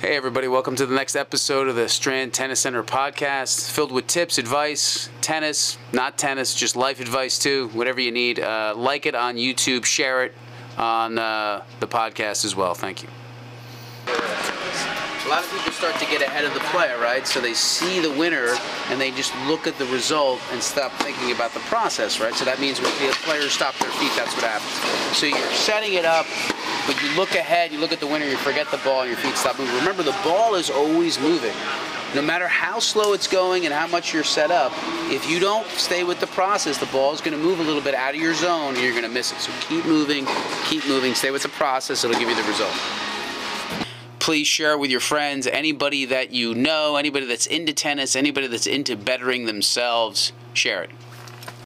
Hey, everybody, welcome to the next episode of the Strand Tennis Center podcast, filled with tips, advice, tennis, not tennis, just life advice too, whatever you need. Uh, like it on YouTube, share it on uh, the podcast as well. Thank you. A lot of people start to get ahead of the player, right? So they see the winner and they just look at the result and stop thinking about the process, right? So that means when the players stop their feet, that's what happens. So you're setting it up, but you look ahead, you look at the winner, you forget the ball, and your feet stop moving. Remember, the ball is always moving. No matter how slow it's going and how much you're set up, if you don't stay with the process, the ball is going to move a little bit out of your zone and you're going to miss it. So keep moving, keep moving, stay with the process, it'll give you the result please share it with your friends, anybody that you know, anybody that's into tennis, anybody that's into bettering themselves, share it.